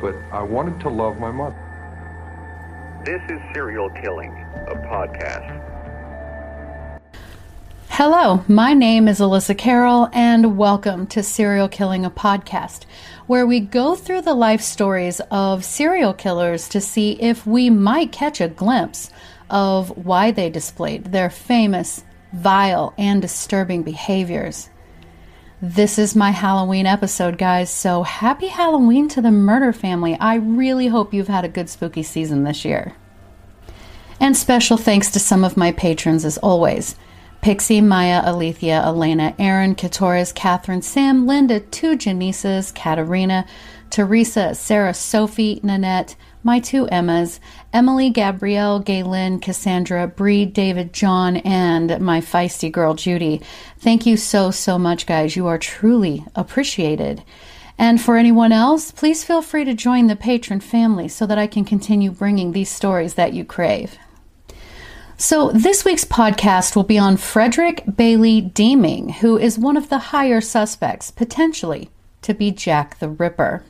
but I wanted to love my mother. This is Serial Killing, a podcast. Hello, my name is Alyssa Carroll, and welcome to Serial Killing, a podcast, where we go through the life stories of serial killers to see if we might catch a glimpse of why they displayed their famous, vile, and disturbing behaviors. This is my Halloween episode, guys, so happy Halloween to the murder family. I really hope you've had a good spooky season this year. And special thanks to some of my patrons as always. Pixie, Maya, Alethea, Elena, Aaron, Katoris, Catherine, Sam, Linda, two Janices, Katerina, Teresa, Sarah, Sophie, Nanette, my two Emmas, Emily, Gabrielle, Galen, Cassandra, Bree, David, John, and my feisty girl, Judy. Thank you so, so much, guys. You are truly appreciated. And for anyone else, please feel free to join the patron family so that I can continue bringing these stories that you crave. So, this week's podcast will be on Frederick Bailey Deeming, who is one of the higher suspects, potentially, to be Jack the Ripper.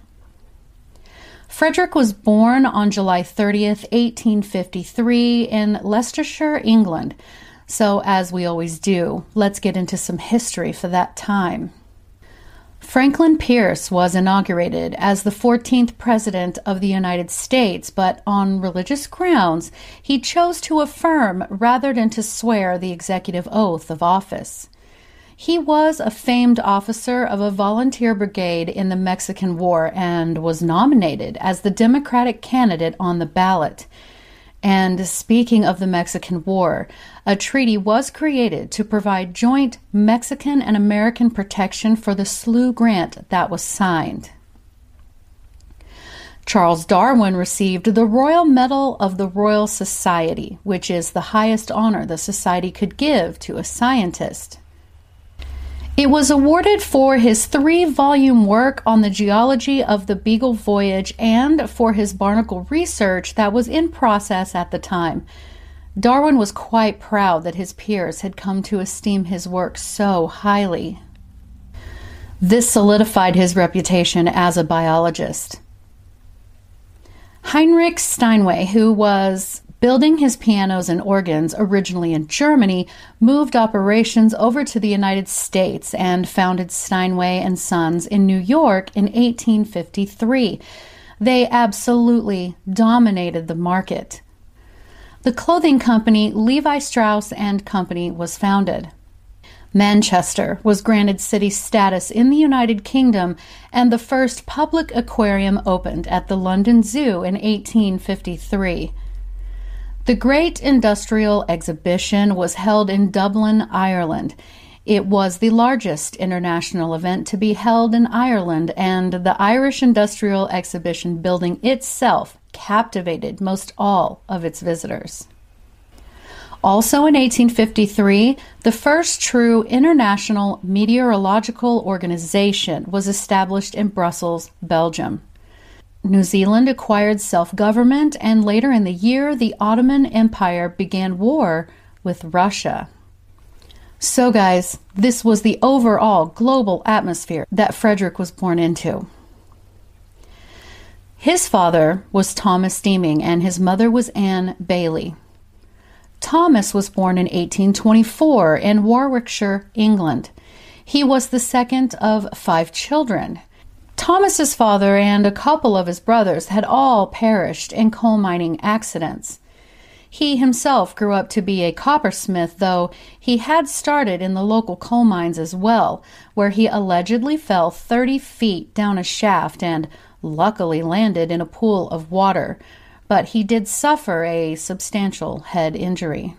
Frederick was born on July 30th, 1853, in Leicestershire, England. So, as we always do, let's get into some history for that time. Franklin Pierce was inaugurated as the 14th President of the United States, but on religious grounds, he chose to affirm rather than to swear the executive oath of office. He was a famed officer of a volunteer brigade in the Mexican War and was nominated as the Democratic candidate on the ballot. And speaking of the Mexican War, a treaty was created to provide joint Mexican and American protection for the Sloo grant that was signed. Charles Darwin received the Royal Medal of the Royal Society, which is the highest honor the society could give to a scientist. It was awarded for his three volume work on the geology of the Beagle Voyage and for his barnacle research that was in process at the time. Darwin was quite proud that his peers had come to esteem his work so highly. This solidified his reputation as a biologist. Heinrich Steinway, who was building his pianos and organs originally in Germany, moved operations over to the United States and founded Steinway and Sons in New York in 1853. They absolutely dominated the market. The clothing company Levi Strauss and Company was founded. Manchester was granted city status in the United Kingdom, and the first public aquarium opened at the London Zoo in 1853. The Great Industrial Exhibition was held in Dublin, Ireland. It was the largest international event to be held in Ireland, and the Irish Industrial Exhibition building itself captivated most all of its visitors. Also in 1853, the first true international meteorological organization was established in Brussels, Belgium. New Zealand acquired self government, and later in the year, the Ottoman Empire began war with Russia. So, guys, this was the overall global atmosphere that Frederick was born into. His father was Thomas Deeming, and his mother was Anne Bailey. Thomas was born in 1824 in Warwickshire, England. He was the second of five children. Thomas's father and a couple of his brothers had all perished in coal mining accidents. He himself grew up to be a coppersmith, though he had started in the local coal mines as well, where he allegedly fell 30 feet down a shaft and luckily landed in a pool of water, but he did suffer a substantial head injury.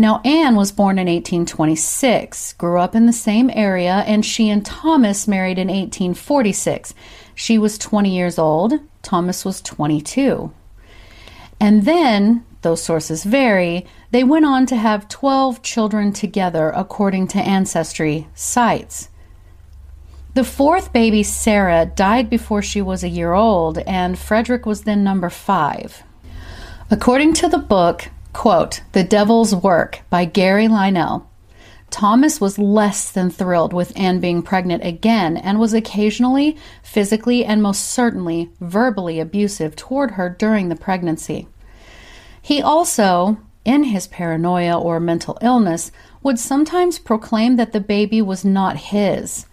Now, Anne was born in 1826, grew up in the same area, and she and Thomas married in 1846. She was 20 years old, Thomas was 22. And then, though sources vary, they went on to have 12 children together according to ancestry sites. The fourth baby, Sarah, died before she was a year old, and Frederick was then number five. According to the book, quote, The Devil's Work by Gary Lionel, Thomas was less than thrilled with Anne being pregnant again and was occasionally physically and most certainly verbally abusive toward her during the pregnancy. He also, in his paranoia or mental illness, would sometimes proclaim that the baby was not his.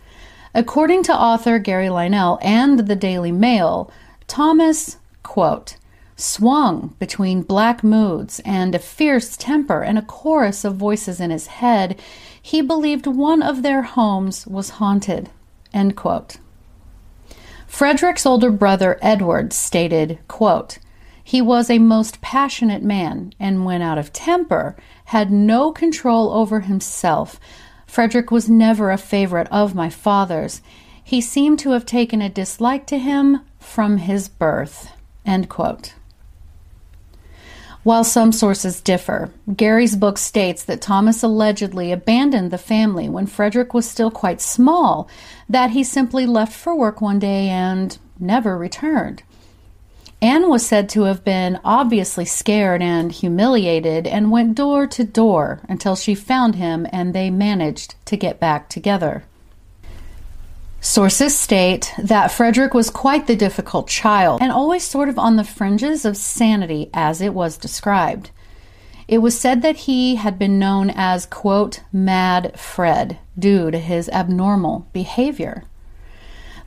According to author Gary Lionel and the Daily Mail, Thomas, quote, swung between black moods and a fierce temper and a chorus of voices in his head, he believed one of their homes was haunted. Frederick's older brother Edward stated, quote, he was a most passionate man, and when out of temper, had no control over himself. Frederick was never a favorite of my father's. He seemed to have taken a dislike to him from his birth. End quote. While some sources differ, Gary's book states that Thomas allegedly abandoned the family when Frederick was still quite small, that he simply left for work one day and never returned. Anne was said to have been obviously scared and humiliated and went door to door until she found him and they managed to get back together. Sources state that Frederick was quite the difficult child and always sort of on the fringes of sanity as it was described. It was said that he had been known as, quote, Mad Fred, due to his abnormal behavior.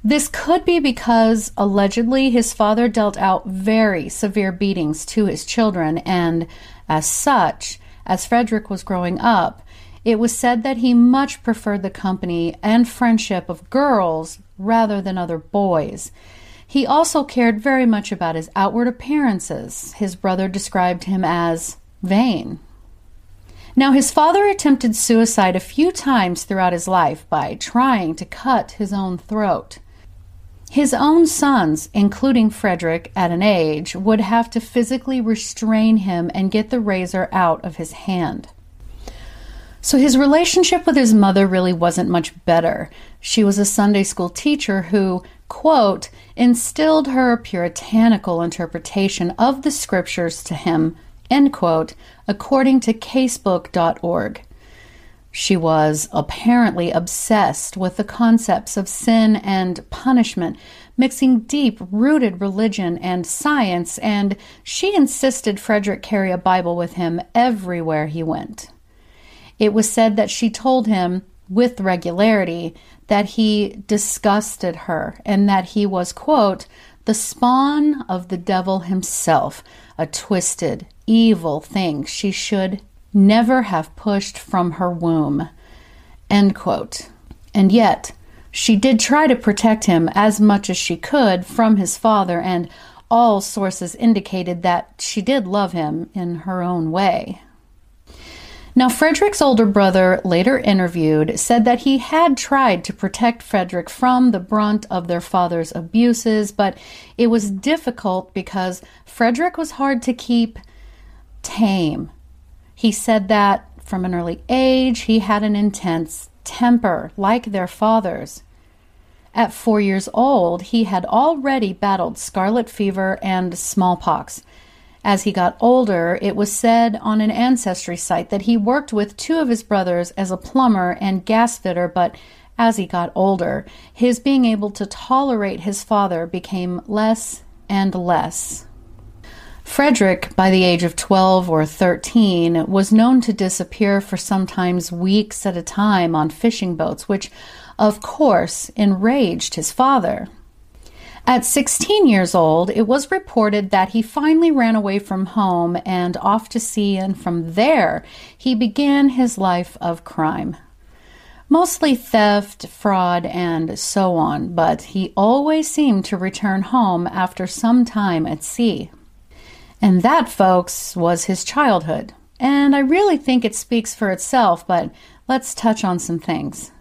This could be because allegedly his father dealt out very severe beatings to his children, and as such, as Frederick was growing up, it was said that he much preferred the company and friendship of girls rather than other boys. He also cared very much about his outward appearances. His brother described him as vain. Now, his father attempted suicide a few times throughout his life by trying to cut his own throat. His own sons, including Frederick at an age, would have to physically restrain him and get the razor out of his hand. So his relationship with his mother really wasn't much better. She was a Sunday school teacher who, quote, instilled her puritanical interpretation of the scriptures to him, end quote, according to casebook.org. She was apparently obsessed with the concepts of sin and punishment, mixing deep rooted religion and science, and she insisted Frederick carry a Bible with him everywhere he went. It was said that she told him with regularity that he disgusted her and that he was, quote, the spawn of the devil himself, a twisted, evil thing she should never have pushed from her womb. End quote. And yet, she did try to protect him as much as she could from his father, and all sources indicated that she did love him in her own way. Now, Frederick's older brother, later interviewed, said that he had tried to protect Frederick from the brunt of their father's abuses, but it was difficult because Frederick was hard to keep tame. He said that from an early age he had an intense temper, like their father's. At four years old, he had already battled scarlet fever and smallpox. As he got older, it was said on an ancestry site that he worked with two of his brothers as a plumber and gas fitter, but as he got older, his being able to tolerate his father became less and less. Frederick, by the age of 12 or 13, was known to disappear for sometimes weeks at a time on fishing boats, which, of course, enraged his father. At 16 years old, it was reported that he finally ran away from home and off to sea, and from there he began his life of crime. Mostly theft, fraud, and so on, but he always seemed to return home after some time at sea. And that, folks, was his childhood. And I really think it speaks for itself, but let's touch on some things.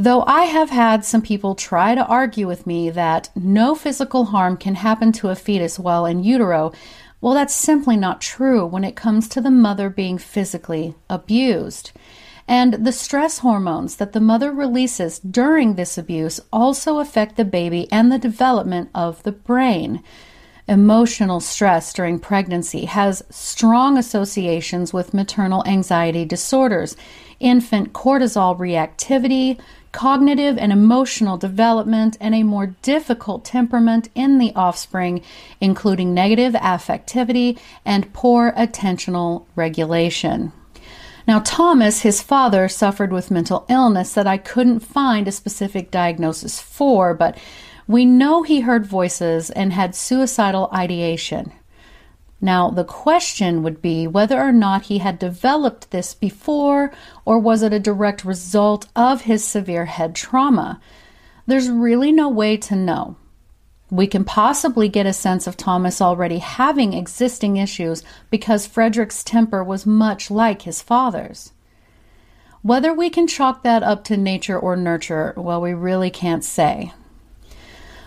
Though I have had some people try to argue with me that no physical harm can happen to a fetus while in utero, well, that's simply not true when it comes to the mother being physically abused. And the stress hormones that the mother releases during this abuse also affect the baby and the development of the brain. Emotional stress during pregnancy has strong associations with maternal anxiety disorders, infant cortisol reactivity, cognitive and emotional development, and a more difficult temperament in the offspring, including negative affectivity and poor attentional regulation. Now, Thomas, his father, suffered with mental illness that I couldn't find a specific diagnosis for, but we know he heard voices and had suicidal ideation. Now, the question would be whether or not he had developed this before, or was it a direct result of his severe head trauma? There's really no way to know. We can possibly get a sense of Thomas already having existing issues because Frederick's temper was much like his father's. Whether we can chalk that up to nature or nurture, well, we really can't say.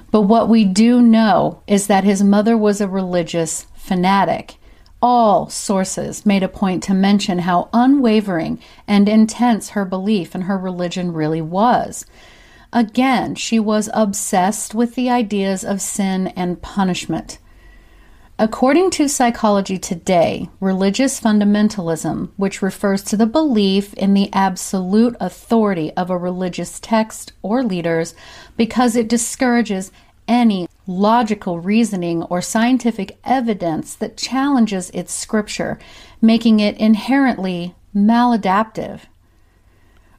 But what we do know is that his mother was a religious fanatic. All sources made a point to mention how unwavering and intense her belief in her religion really was. Again, she was obsessed with the ideas of sin and punishment. According to Psychology Today, religious fundamentalism, which refers to the belief in the absolute authority of a religious text or leaders because it discourages any logical reasoning or scientific evidence that challenges its scripture, making it inherently maladaptive.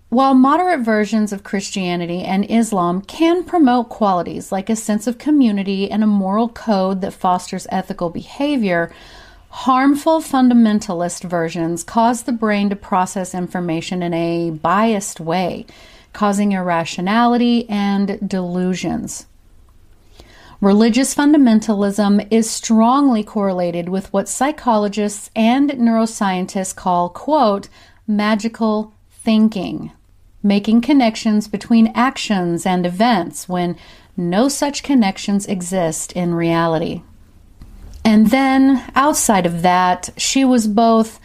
While moderate versions of Christianity and Islam can promote qualities like a sense of community and a moral code that fosters ethical behavior, harmful fundamentalist versions cause the brain to process information in a biased way, causing irrationality and delusions. Religious fundamentalism is strongly correlated with what psychologists and neuroscientists call, quote, magical thinking, making connections between actions and events when no such connections exist in reality. And then, outside of that, she was both,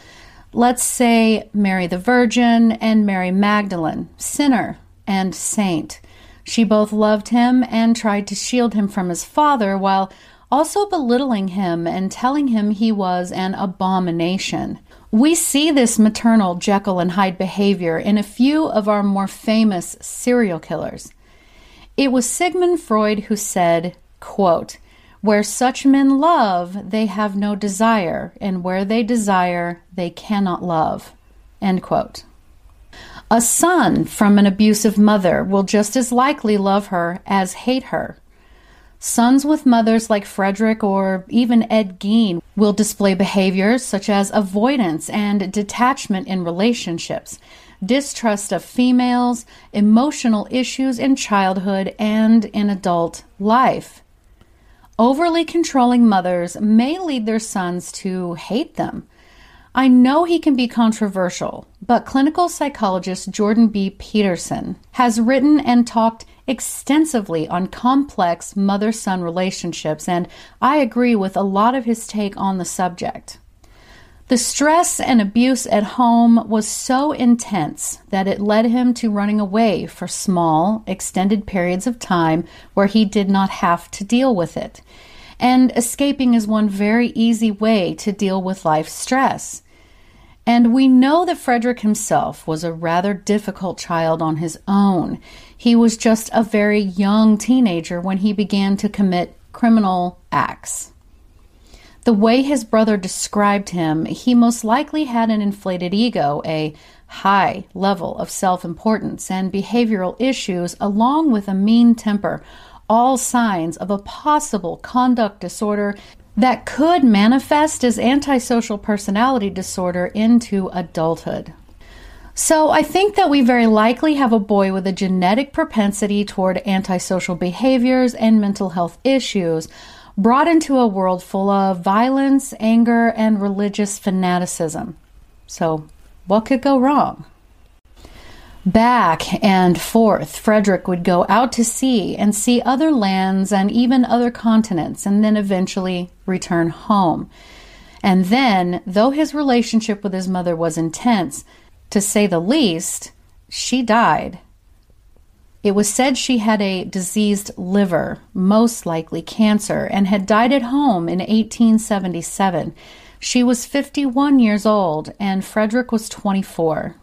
let's say, Mary the Virgin and Mary Magdalene, sinner and saint. She both loved him and tried to shield him from his father while also belittling him and telling him he was an abomination. We see this maternal Jekyll and Hyde behavior in a few of our more famous serial killers. It was Sigmund Freud who said, quote, Where such men love, they have no desire, and where they desire, they cannot love. End quote. A son from an abusive mother will just as likely love her as hate her. Sons with mothers like Frederick or even Ed Gein will display behaviors such as avoidance and detachment in relationships, distrust of females, emotional issues in childhood and in adult life. Overly controlling mothers may lead their sons to hate them I know he can be controversial, but clinical psychologist Jordan B. Peterson has written and talked extensively on complex mother son relationships, and I agree with a lot of his take on the subject. The stress and abuse at home was so intense that it led him to running away for small, extended periods of time where he did not have to deal with it. And escaping is one very easy way to deal with life stress. And we know that Frederick himself was a rather difficult child on his own. He was just a very young teenager when he began to commit criminal acts. The way his brother described him, he most likely had an inflated ego, a high level of self importance, and behavioral issues, along with a mean temper, all signs of a possible conduct disorder that could manifest as antisocial personality disorder into adulthood. So, I think that we very likely have a boy with a genetic propensity toward antisocial behaviors and mental health issues, brought into a world full of violence, anger, and religious fanaticism. So, what could go wrong? Back and forth, Frederick would go out to sea and see other lands and even other continents, and then eventually return home. And then, though his relationship with his mother was intense, to say the least, she died. It was said she had a diseased liver, most likely cancer, and had died at home in 1877. She was 51 years old, and Frederick was 24.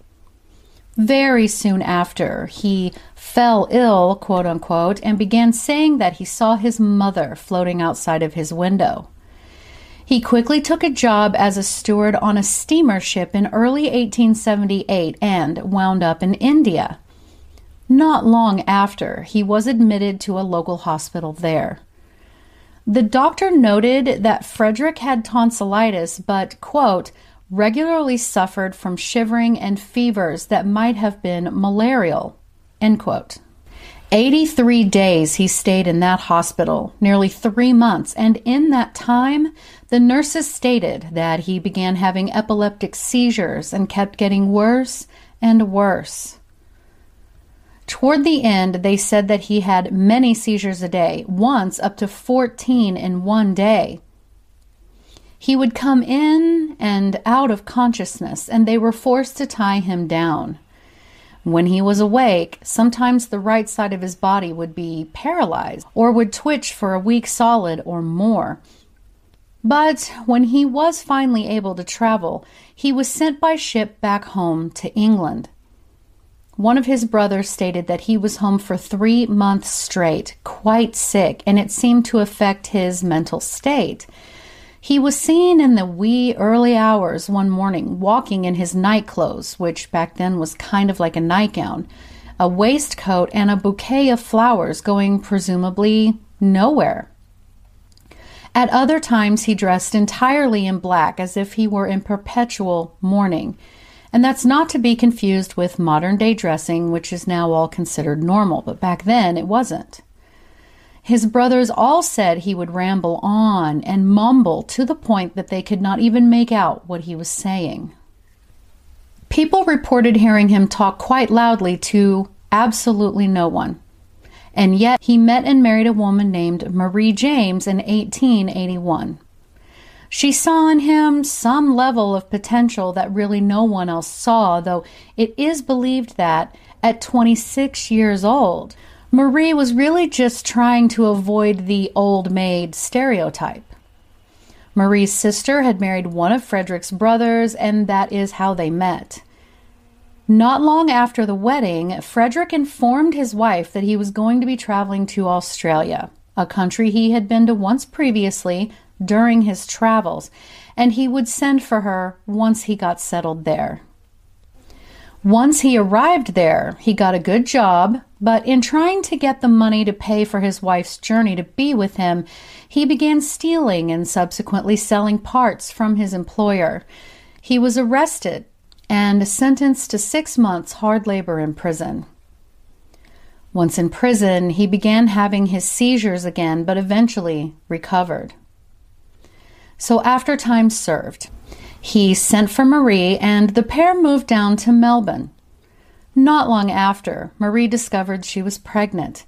Very soon after, he fell ill, quote unquote, and began saying that he saw his mother floating outside of his window. He quickly took a job as a steward on a steamer ship in early 1878 and wound up in India. Not long after, he was admitted to a local hospital there. The doctor noted that Frederick had tonsillitis, but, quote, regularly suffered from shivering and fevers that might have been malarial, end quote. 83 days he stayed in that hospital, nearly three months, and in that time, the nurses stated that he began having epileptic seizures and kept getting worse and worse. Toward the end, they said that he had many seizures a day, once up to 14 in one day. He would come in and out of consciousness, and they were forced to tie him down. When he was awake, sometimes the right side of his body would be paralyzed or would twitch for a week solid or more. But when he was finally able to travel, he was sent by ship back home to England. One of his brothers stated that he was home for three months straight, quite sick, and it seemed to affect his mental state. He was seen in the wee early hours one morning walking in his night clothes, which back then was kind of like a nightgown, a waistcoat, and a bouquet of flowers going presumably nowhere. At other times, he dressed entirely in black as if he were in perpetual mourning. And that's not to be confused with modern day dressing, which is now all considered normal, but back then it wasn't. His brothers all said he would ramble on and mumble to the point that they could not even make out what he was saying. People reported hearing him talk quite loudly to absolutely no one. And yet he met and married a woman named Marie James in 1881. She saw in him some level of potential that really no one else saw, though it is believed that at 26 years old, Marie was really just trying to avoid the old maid stereotype. Marie's sister had married one of Frederick's brothers, and that is how they met. Not long after the wedding, Frederick informed his wife that he was going to be traveling to Australia, a country he had been to once previously during his travels, and he would send for her once he got settled there. Once he arrived there, he got a good job, but in trying to get the money to pay for his wife's journey to be with him, he began stealing and subsequently selling parts from his employer. He was arrested and sentenced to six months hard labor in prison. Once in prison, he began having his seizures again, but eventually recovered. So, after time served, he sent for Marie, and the pair moved down to Melbourne. Not long after, Marie discovered she was pregnant,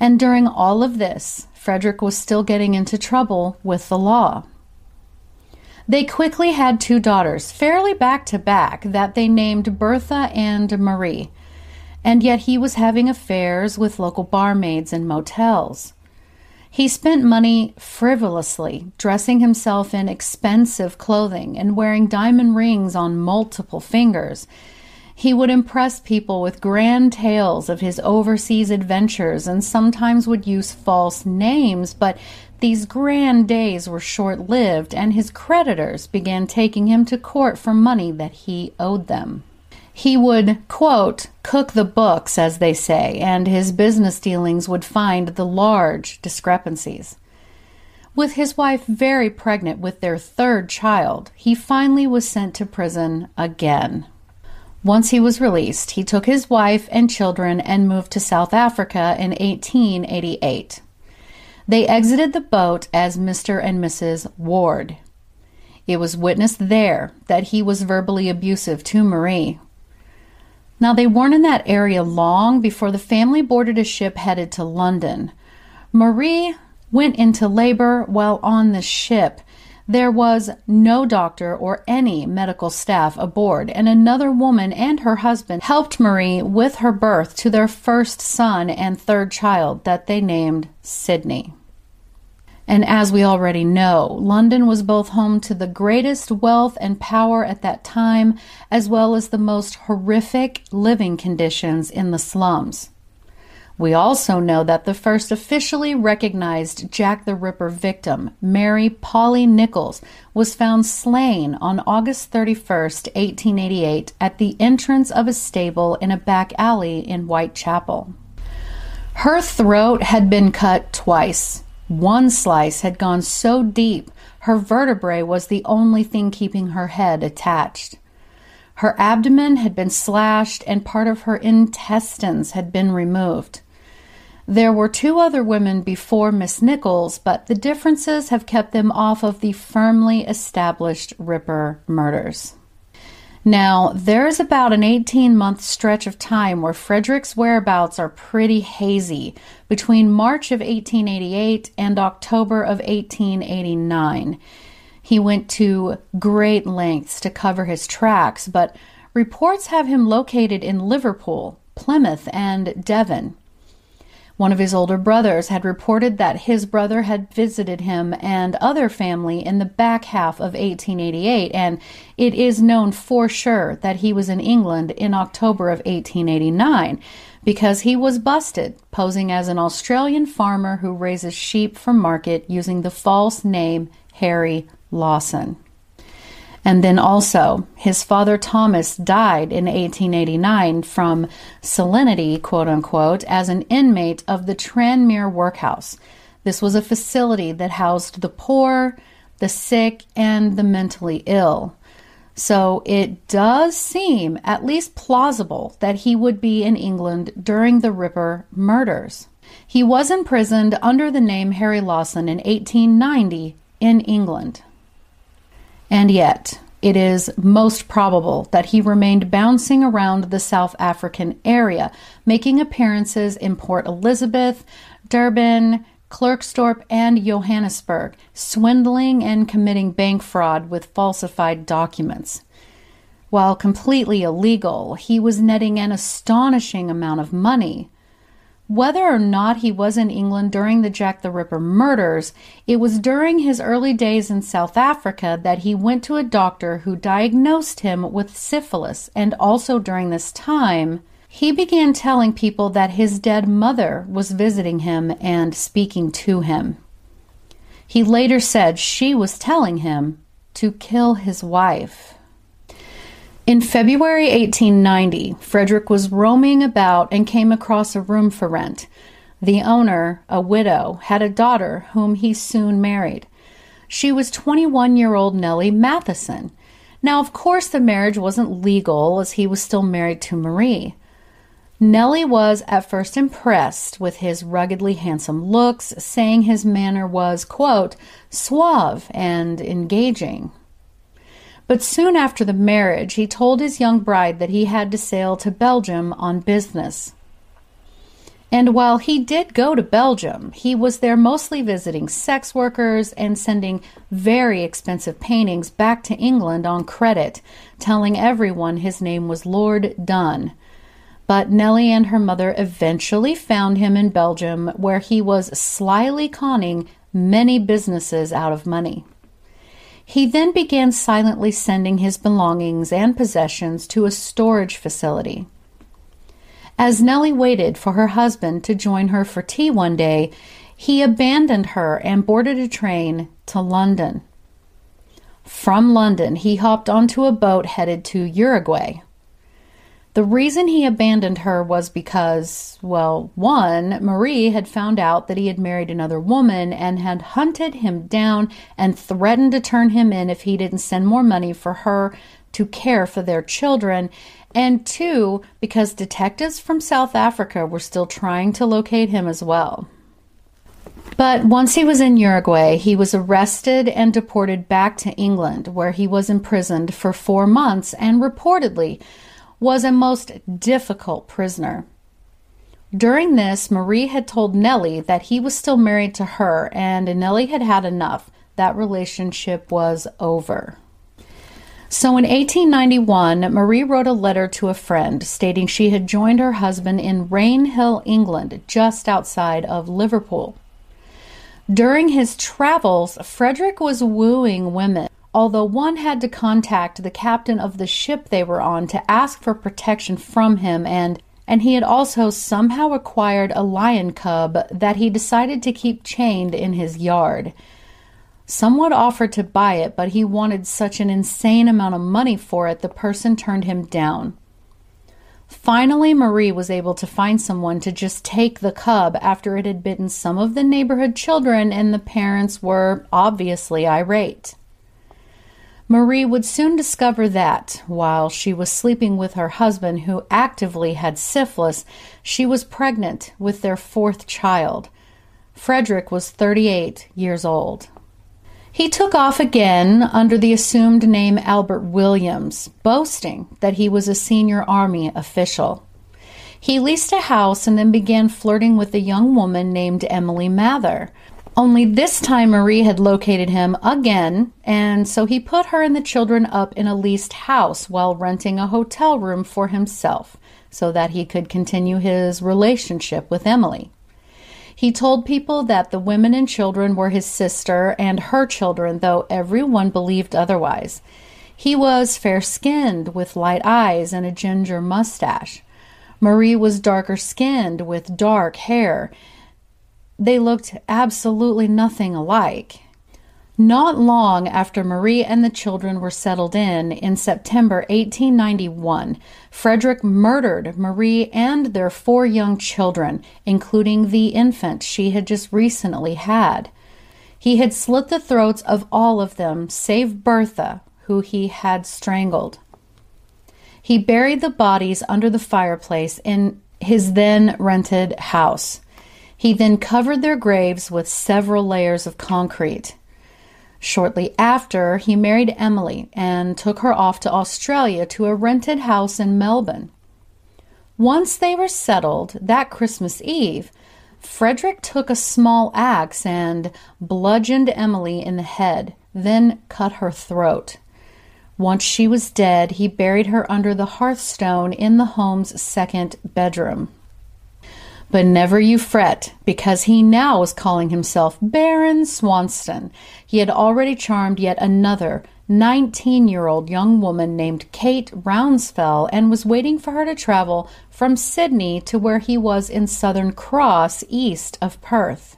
and during all of this, Frederick was still getting into trouble with the law. They quickly had two daughters, fairly back to back, that they named Bertha and Marie, and yet he was having affairs with local barmaids and motels. He spent money frivolously, dressing himself in expensive clothing and wearing diamond rings on multiple fingers. He would impress people with grand tales of his overseas adventures and sometimes would use false names, but these grand days were short lived, and his creditors began taking him to court for money that he owed them. He would, quote, cook the books, as they say, and his business dealings would find the large discrepancies. With his wife very pregnant with their third child, he finally was sent to prison again. Once he was released, he took his wife and children and moved to South Africa in 1888. They exited the boat as Mr. and Mrs. Ward. It was witnessed there that he was verbally abusive to Marie, Now, they weren't in that area long before the family boarded a ship headed to London. Marie went into labor while on the ship. There was no doctor or any medical staff aboard, and another woman and her husband helped Marie with her birth to their first son and third child that they named Sidney. And as we already know, London was both home to the greatest wealth and power at that time, as well as the most horrific living conditions in the slums. We also know that the first officially recognized Jack the Ripper victim, Mary Polly Nichols, was found slain on August 31, 1888, at the entrance of a stable in a back alley in Whitechapel. Her throat had been cut twice one slice had gone so deep her vertebrae was the only thing keeping her head attached. Her abdomen had been slashed and part of her intestines had been removed. There were two other women before Miss Nichols, but the differences have kept them off of the firmly established Ripper murders. Now, there's about an 18 month stretch of time where Frederick's whereabouts are pretty hazy between March of 1888 and October of 1889. He went to great lengths to cover his tracks, but reports have him located in Liverpool, Plymouth, and Devon. One of his older brothers had reported that his brother had visited him and other family in the back half of 1888, and it is known for sure that he was in England in October of 1889 because he was busted posing as an Australian farmer who raises sheep for market using the false name Harry Lawson. And then also, his father Thomas died in 1889 from salinity, quote unquote, as an inmate of the Tranmere Workhouse. This was a facility that housed the poor, the sick, and the mentally ill. So it does seem at least plausible that he would be in England during the Ripper murders. He was imprisoned under the name Harry Lawson in 1890 in England. And yet, it is most probable that he remained bouncing around the South African area, making appearances in Port Elizabeth, Durban, Klerksdorp, and Johannesburg, swindling and committing bank fraud with falsified documents. While completely illegal, he was netting an astonishing amount of money. Whether or not he was in England during the Jack the Ripper murders, it was during his early days in South Africa that he went to a doctor who diagnosed him with syphilis, and also during this time, he began telling people that his dead mother was visiting him and speaking to him. He later said she was telling him to kill his wife. In February 1890, Frederick was roaming about and came across a room for rent. The owner, a widow, had a daughter whom he soon married. She was 21 year old Nellie Matheson. Now, of course, the marriage wasn't legal as he was still married to Marie. Nellie was at first impressed with his ruggedly handsome looks, saying his manner was, quote, suave and engaging. But soon after the marriage, he told his young bride that he had to sail to Belgium on business. And while he did go to Belgium, he was there mostly visiting sex workers and sending very expensive paintings back to England on credit, telling everyone his name was Lord Dunn. But Nellie and her mother eventually found him in Belgium, where he was slyly conning many businesses out of money. He then began silently sending his belongings and possessions to a storage facility. As Nellie waited for her husband to join her for tea one day, he abandoned her and boarded a train to London. From London, he hopped onto a boat headed to Uruguay. The reason he abandoned her was because, well, one, Marie had found out that he had married another woman and had hunted him down and threatened to turn him in if he didn't send more money for her to care for their children. And two, because detectives from South Africa were still trying to locate him as well. But once he was in Uruguay, he was arrested and deported back to England, where he was imprisoned for four months and reportedly was a most difficult prisoner. During this, Marie had told Nellie that he was still married to her, and Nellie had had enough. That relationship was over. So in 1891, Marie wrote a letter to a friend stating she had joined her husband in Rainhill, England, just outside of Liverpool. During his travels, Frederick was wooing women, although one had to contact the captain of the ship they were on to ask for protection from him and and he had also somehow acquired a lion cub that he decided to keep chained in his yard. Someone offered to buy it, but he wanted such an insane amount of money for it, the person turned him down. Finally, Marie was able to find someone to just take the cub after it had bitten some of the neighborhood children, and the parents were obviously irate. Marie would soon discover that, while she was sleeping with her husband, who actively had syphilis, she was pregnant with their fourth child. Frederick was 38 years old. He took off again under the assumed name Albert Williams, boasting that he was a senior Army official. He leased a house and then began flirting with a young woman named Emily Mather, only this time Marie had located him again, and so he put her and the children up in a leased house while renting a hotel room for himself so that he could continue his relationship with Emily. He told people that the women and children were his sister and her children, though everyone believed otherwise. He was fair skinned with light eyes and a ginger mustache. Marie was darker skinned with dark hair they looked absolutely nothing alike. Not long after Marie and the children were settled in, in September 1891, Frederick murdered Marie and their four young children, including the infant she had just recently had. He had slit the throats of all of them, save Bertha, who he had strangled. He buried the bodies under the fireplace in his then rented house. He then covered their graves with several layers of concrete. Shortly after, he married Emily and took her off to Australia to a rented house in Melbourne. Once they were settled, that Christmas Eve, Frederick took a small axe and bludgeoned Emily in the head, then cut her throat. Once she was dead, he buried her under the hearthstone in the home's second bedroom. But never you fret, because he now was calling himself Baron Swanston. He had already charmed yet another 19 year old young woman named Kate Rounsfell and was waiting for her to travel from Sydney to where he was in Southern Cross, east of Perth.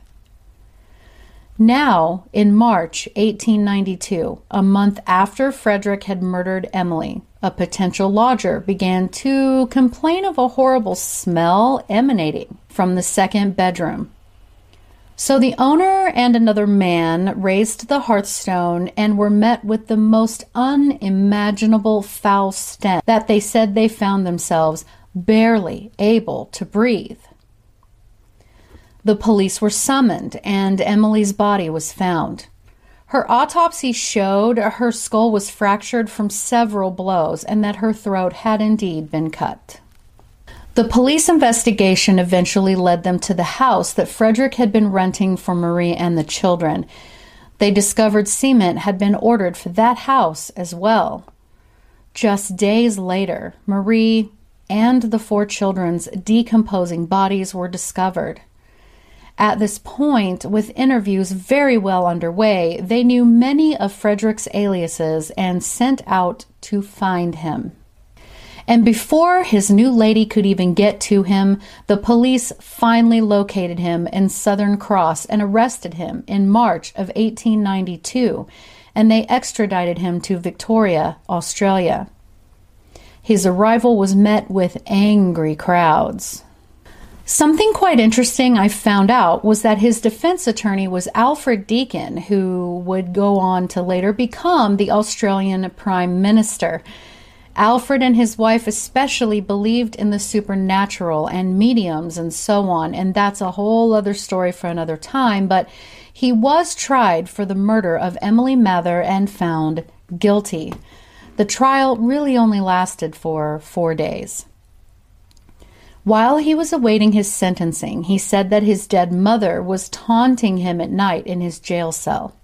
Now, in March 1892, a month after Frederick had murdered Emily, a potential lodger began to complain of a horrible smell emanating from the second bedroom. So the owner and another man raised the hearthstone and were met with the most unimaginable foul stench that they said they found themselves barely able to breathe. The police were summoned, and Emily's body was found. Her autopsy showed her skull was fractured from several blows and that her throat had indeed been cut. The police investigation eventually led them to the house that Frederick had been renting for Marie and the children. They discovered cement had been ordered for that house as well. Just days later, Marie and the four children's decomposing bodies were discovered. At this point, with interviews very well underway, they knew many of Frederick's aliases and sent out to find him. And before his new lady could even get to him, the police finally located him in Southern Cross and arrested him in March of 1892, and they extradited him to Victoria, Australia. His arrival was met with angry crowds. Something quite interesting I found out was that his defense attorney was Alfred Deakin, who would go on to later become the Australian Prime Minister. Alfred and his wife especially believed in the supernatural and mediums and so on, and that's a whole other story for another time. But he was tried for the murder of Emily Mather and found guilty. The trial really only lasted for four days. While he was awaiting his sentencing, he said that his dead mother was taunting him at night in his jail cell.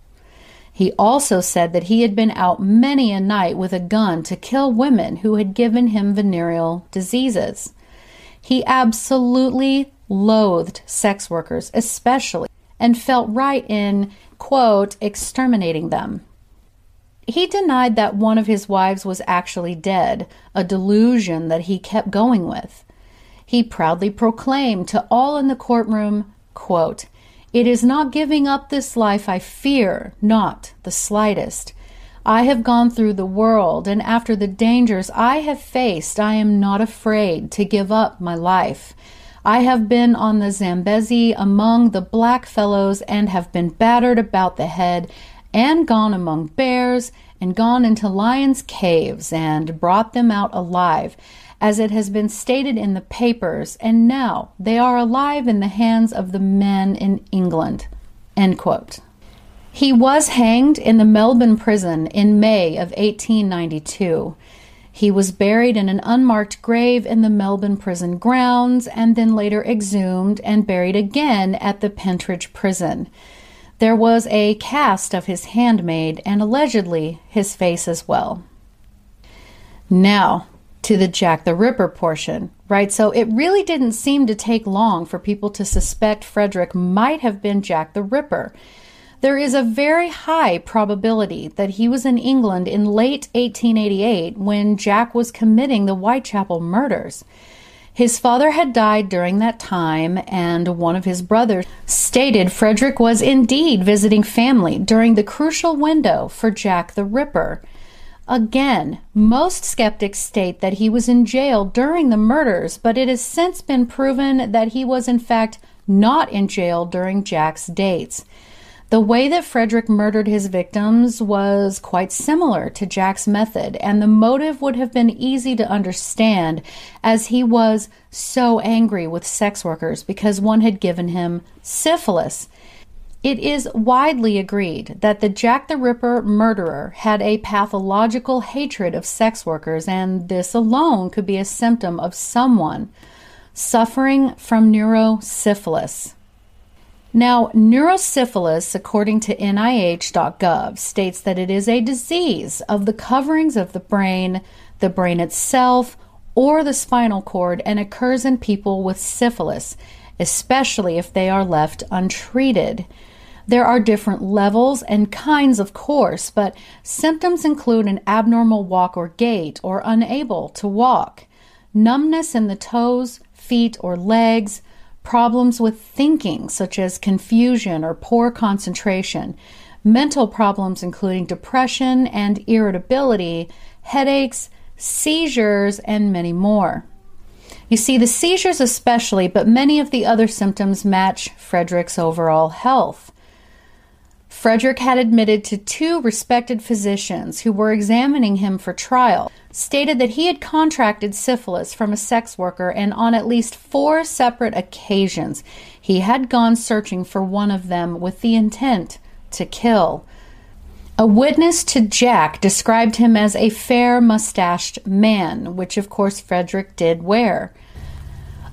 He also said that he had been out many a night with a gun to kill women who had given him venereal diseases. He absolutely loathed sex workers, especially, and felt right in, quote, exterminating them. He denied that one of his wives was actually dead, a delusion that he kept going with. He proudly proclaimed to all in the courtroom, quote, It is not giving up this life I fear, not the slightest. I have gone through the world, and after the dangers I have faced, I am not afraid to give up my life. I have been on the Zambezi among the black fellows and have been battered about the head and gone among bears and gone into lions' caves and brought them out alive, as it has been stated in the papers, and now they are alive in the hands of the men in England. He was hanged in the Melbourne prison in May of 1892. He was buried in an unmarked grave in the Melbourne prison grounds and then later exhumed and buried again at the Pentridge prison. There was a cast of his handmaid and allegedly his face as well. Now, to the Jack the Ripper portion, right? So it really didn't seem to take long for people to suspect Frederick might have been Jack the Ripper. There is a very high probability that he was in England in late 1888 when Jack was committing the Whitechapel murders. His father had died during that time, and one of his brothers stated Frederick was indeed visiting family during the crucial window for Jack the Ripper. Again, most skeptics state that he was in jail during the murders, but it has since been proven that he was in fact not in jail during Jack's dates. The way that Frederick murdered his victims was quite similar to Jack's method, and the motive would have been easy to understand as he was so angry with sex workers because one had given him syphilis. It is widely agreed that the Jack the Ripper murderer had a pathological hatred of sex workers, and this alone could be a symptom of someone suffering from neurosyphilis. Now, neurosyphilis, according to NIH.gov, states that it is a disease of the coverings of the brain, the brain itself, or the spinal cord and occurs in people with syphilis, especially if they are left untreated. There are different levels and kinds, of course, but symptoms include an abnormal walk or gait or unable to walk, numbness in the toes, feet, or legs, problems with thinking, such as confusion or poor concentration, mental problems, including depression and irritability, headaches, seizures, and many more. You see, the seizures especially, but many of the other symptoms match Frederick's overall health. Frederick had admitted to two respected physicians who were examining him for trial, stated that he had contracted syphilis from a sex worker, and on at least four separate occasions he had gone searching for one of them with the intent to kill. A witness to Jack described him as a fair mustached man, which of course Frederick did wear.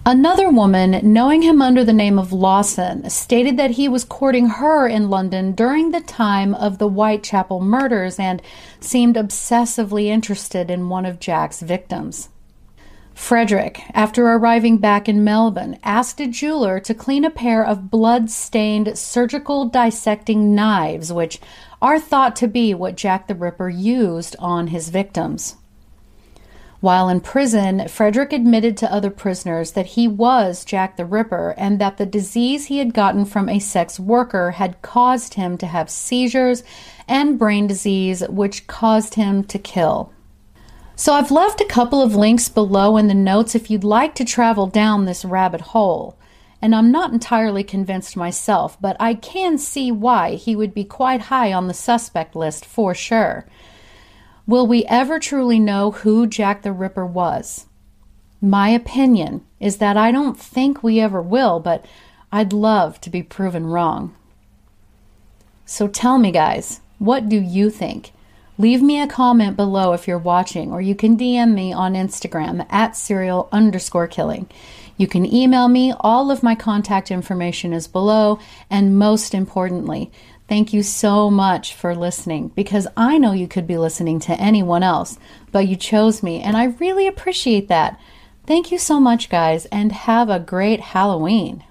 Another woman, knowing him under the name of Lawson, stated that he was courting her in London during the time of the Whitechapel murders and seemed obsessively interested in one of Jack's victims. Frederick, after arriving back in Melbourne, asked a jeweler to clean a pair of blood stained surgical dissecting knives, which are thought to be what Jack the Ripper used on his victims. While in prison, Frederick admitted to other prisoners that he was Jack the Ripper and that the disease he had gotten from a sex worker had caused him to have seizures and brain disease, which caused him to kill. So I've left a couple of links below in the notes if you'd like to travel down this rabbit hole. And I'm not entirely convinced myself, but I can see why he would be quite high on the suspect list for sure. Will we ever truly know who Jack the Ripper was? My opinion is that I don't think we ever will, but I'd love to be proven wrong. So tell me, guys, what do you think? Leave me a comment below if you're watching, or you can DM me on Instagram at serial underscore killing. You can email me. All of my contact information is below. And most importantly, thank you so much for listening because I know you could be listening to anyone else, but you chose me, and I really appreciate that. Thank you so much, guys, and have a great Halloween.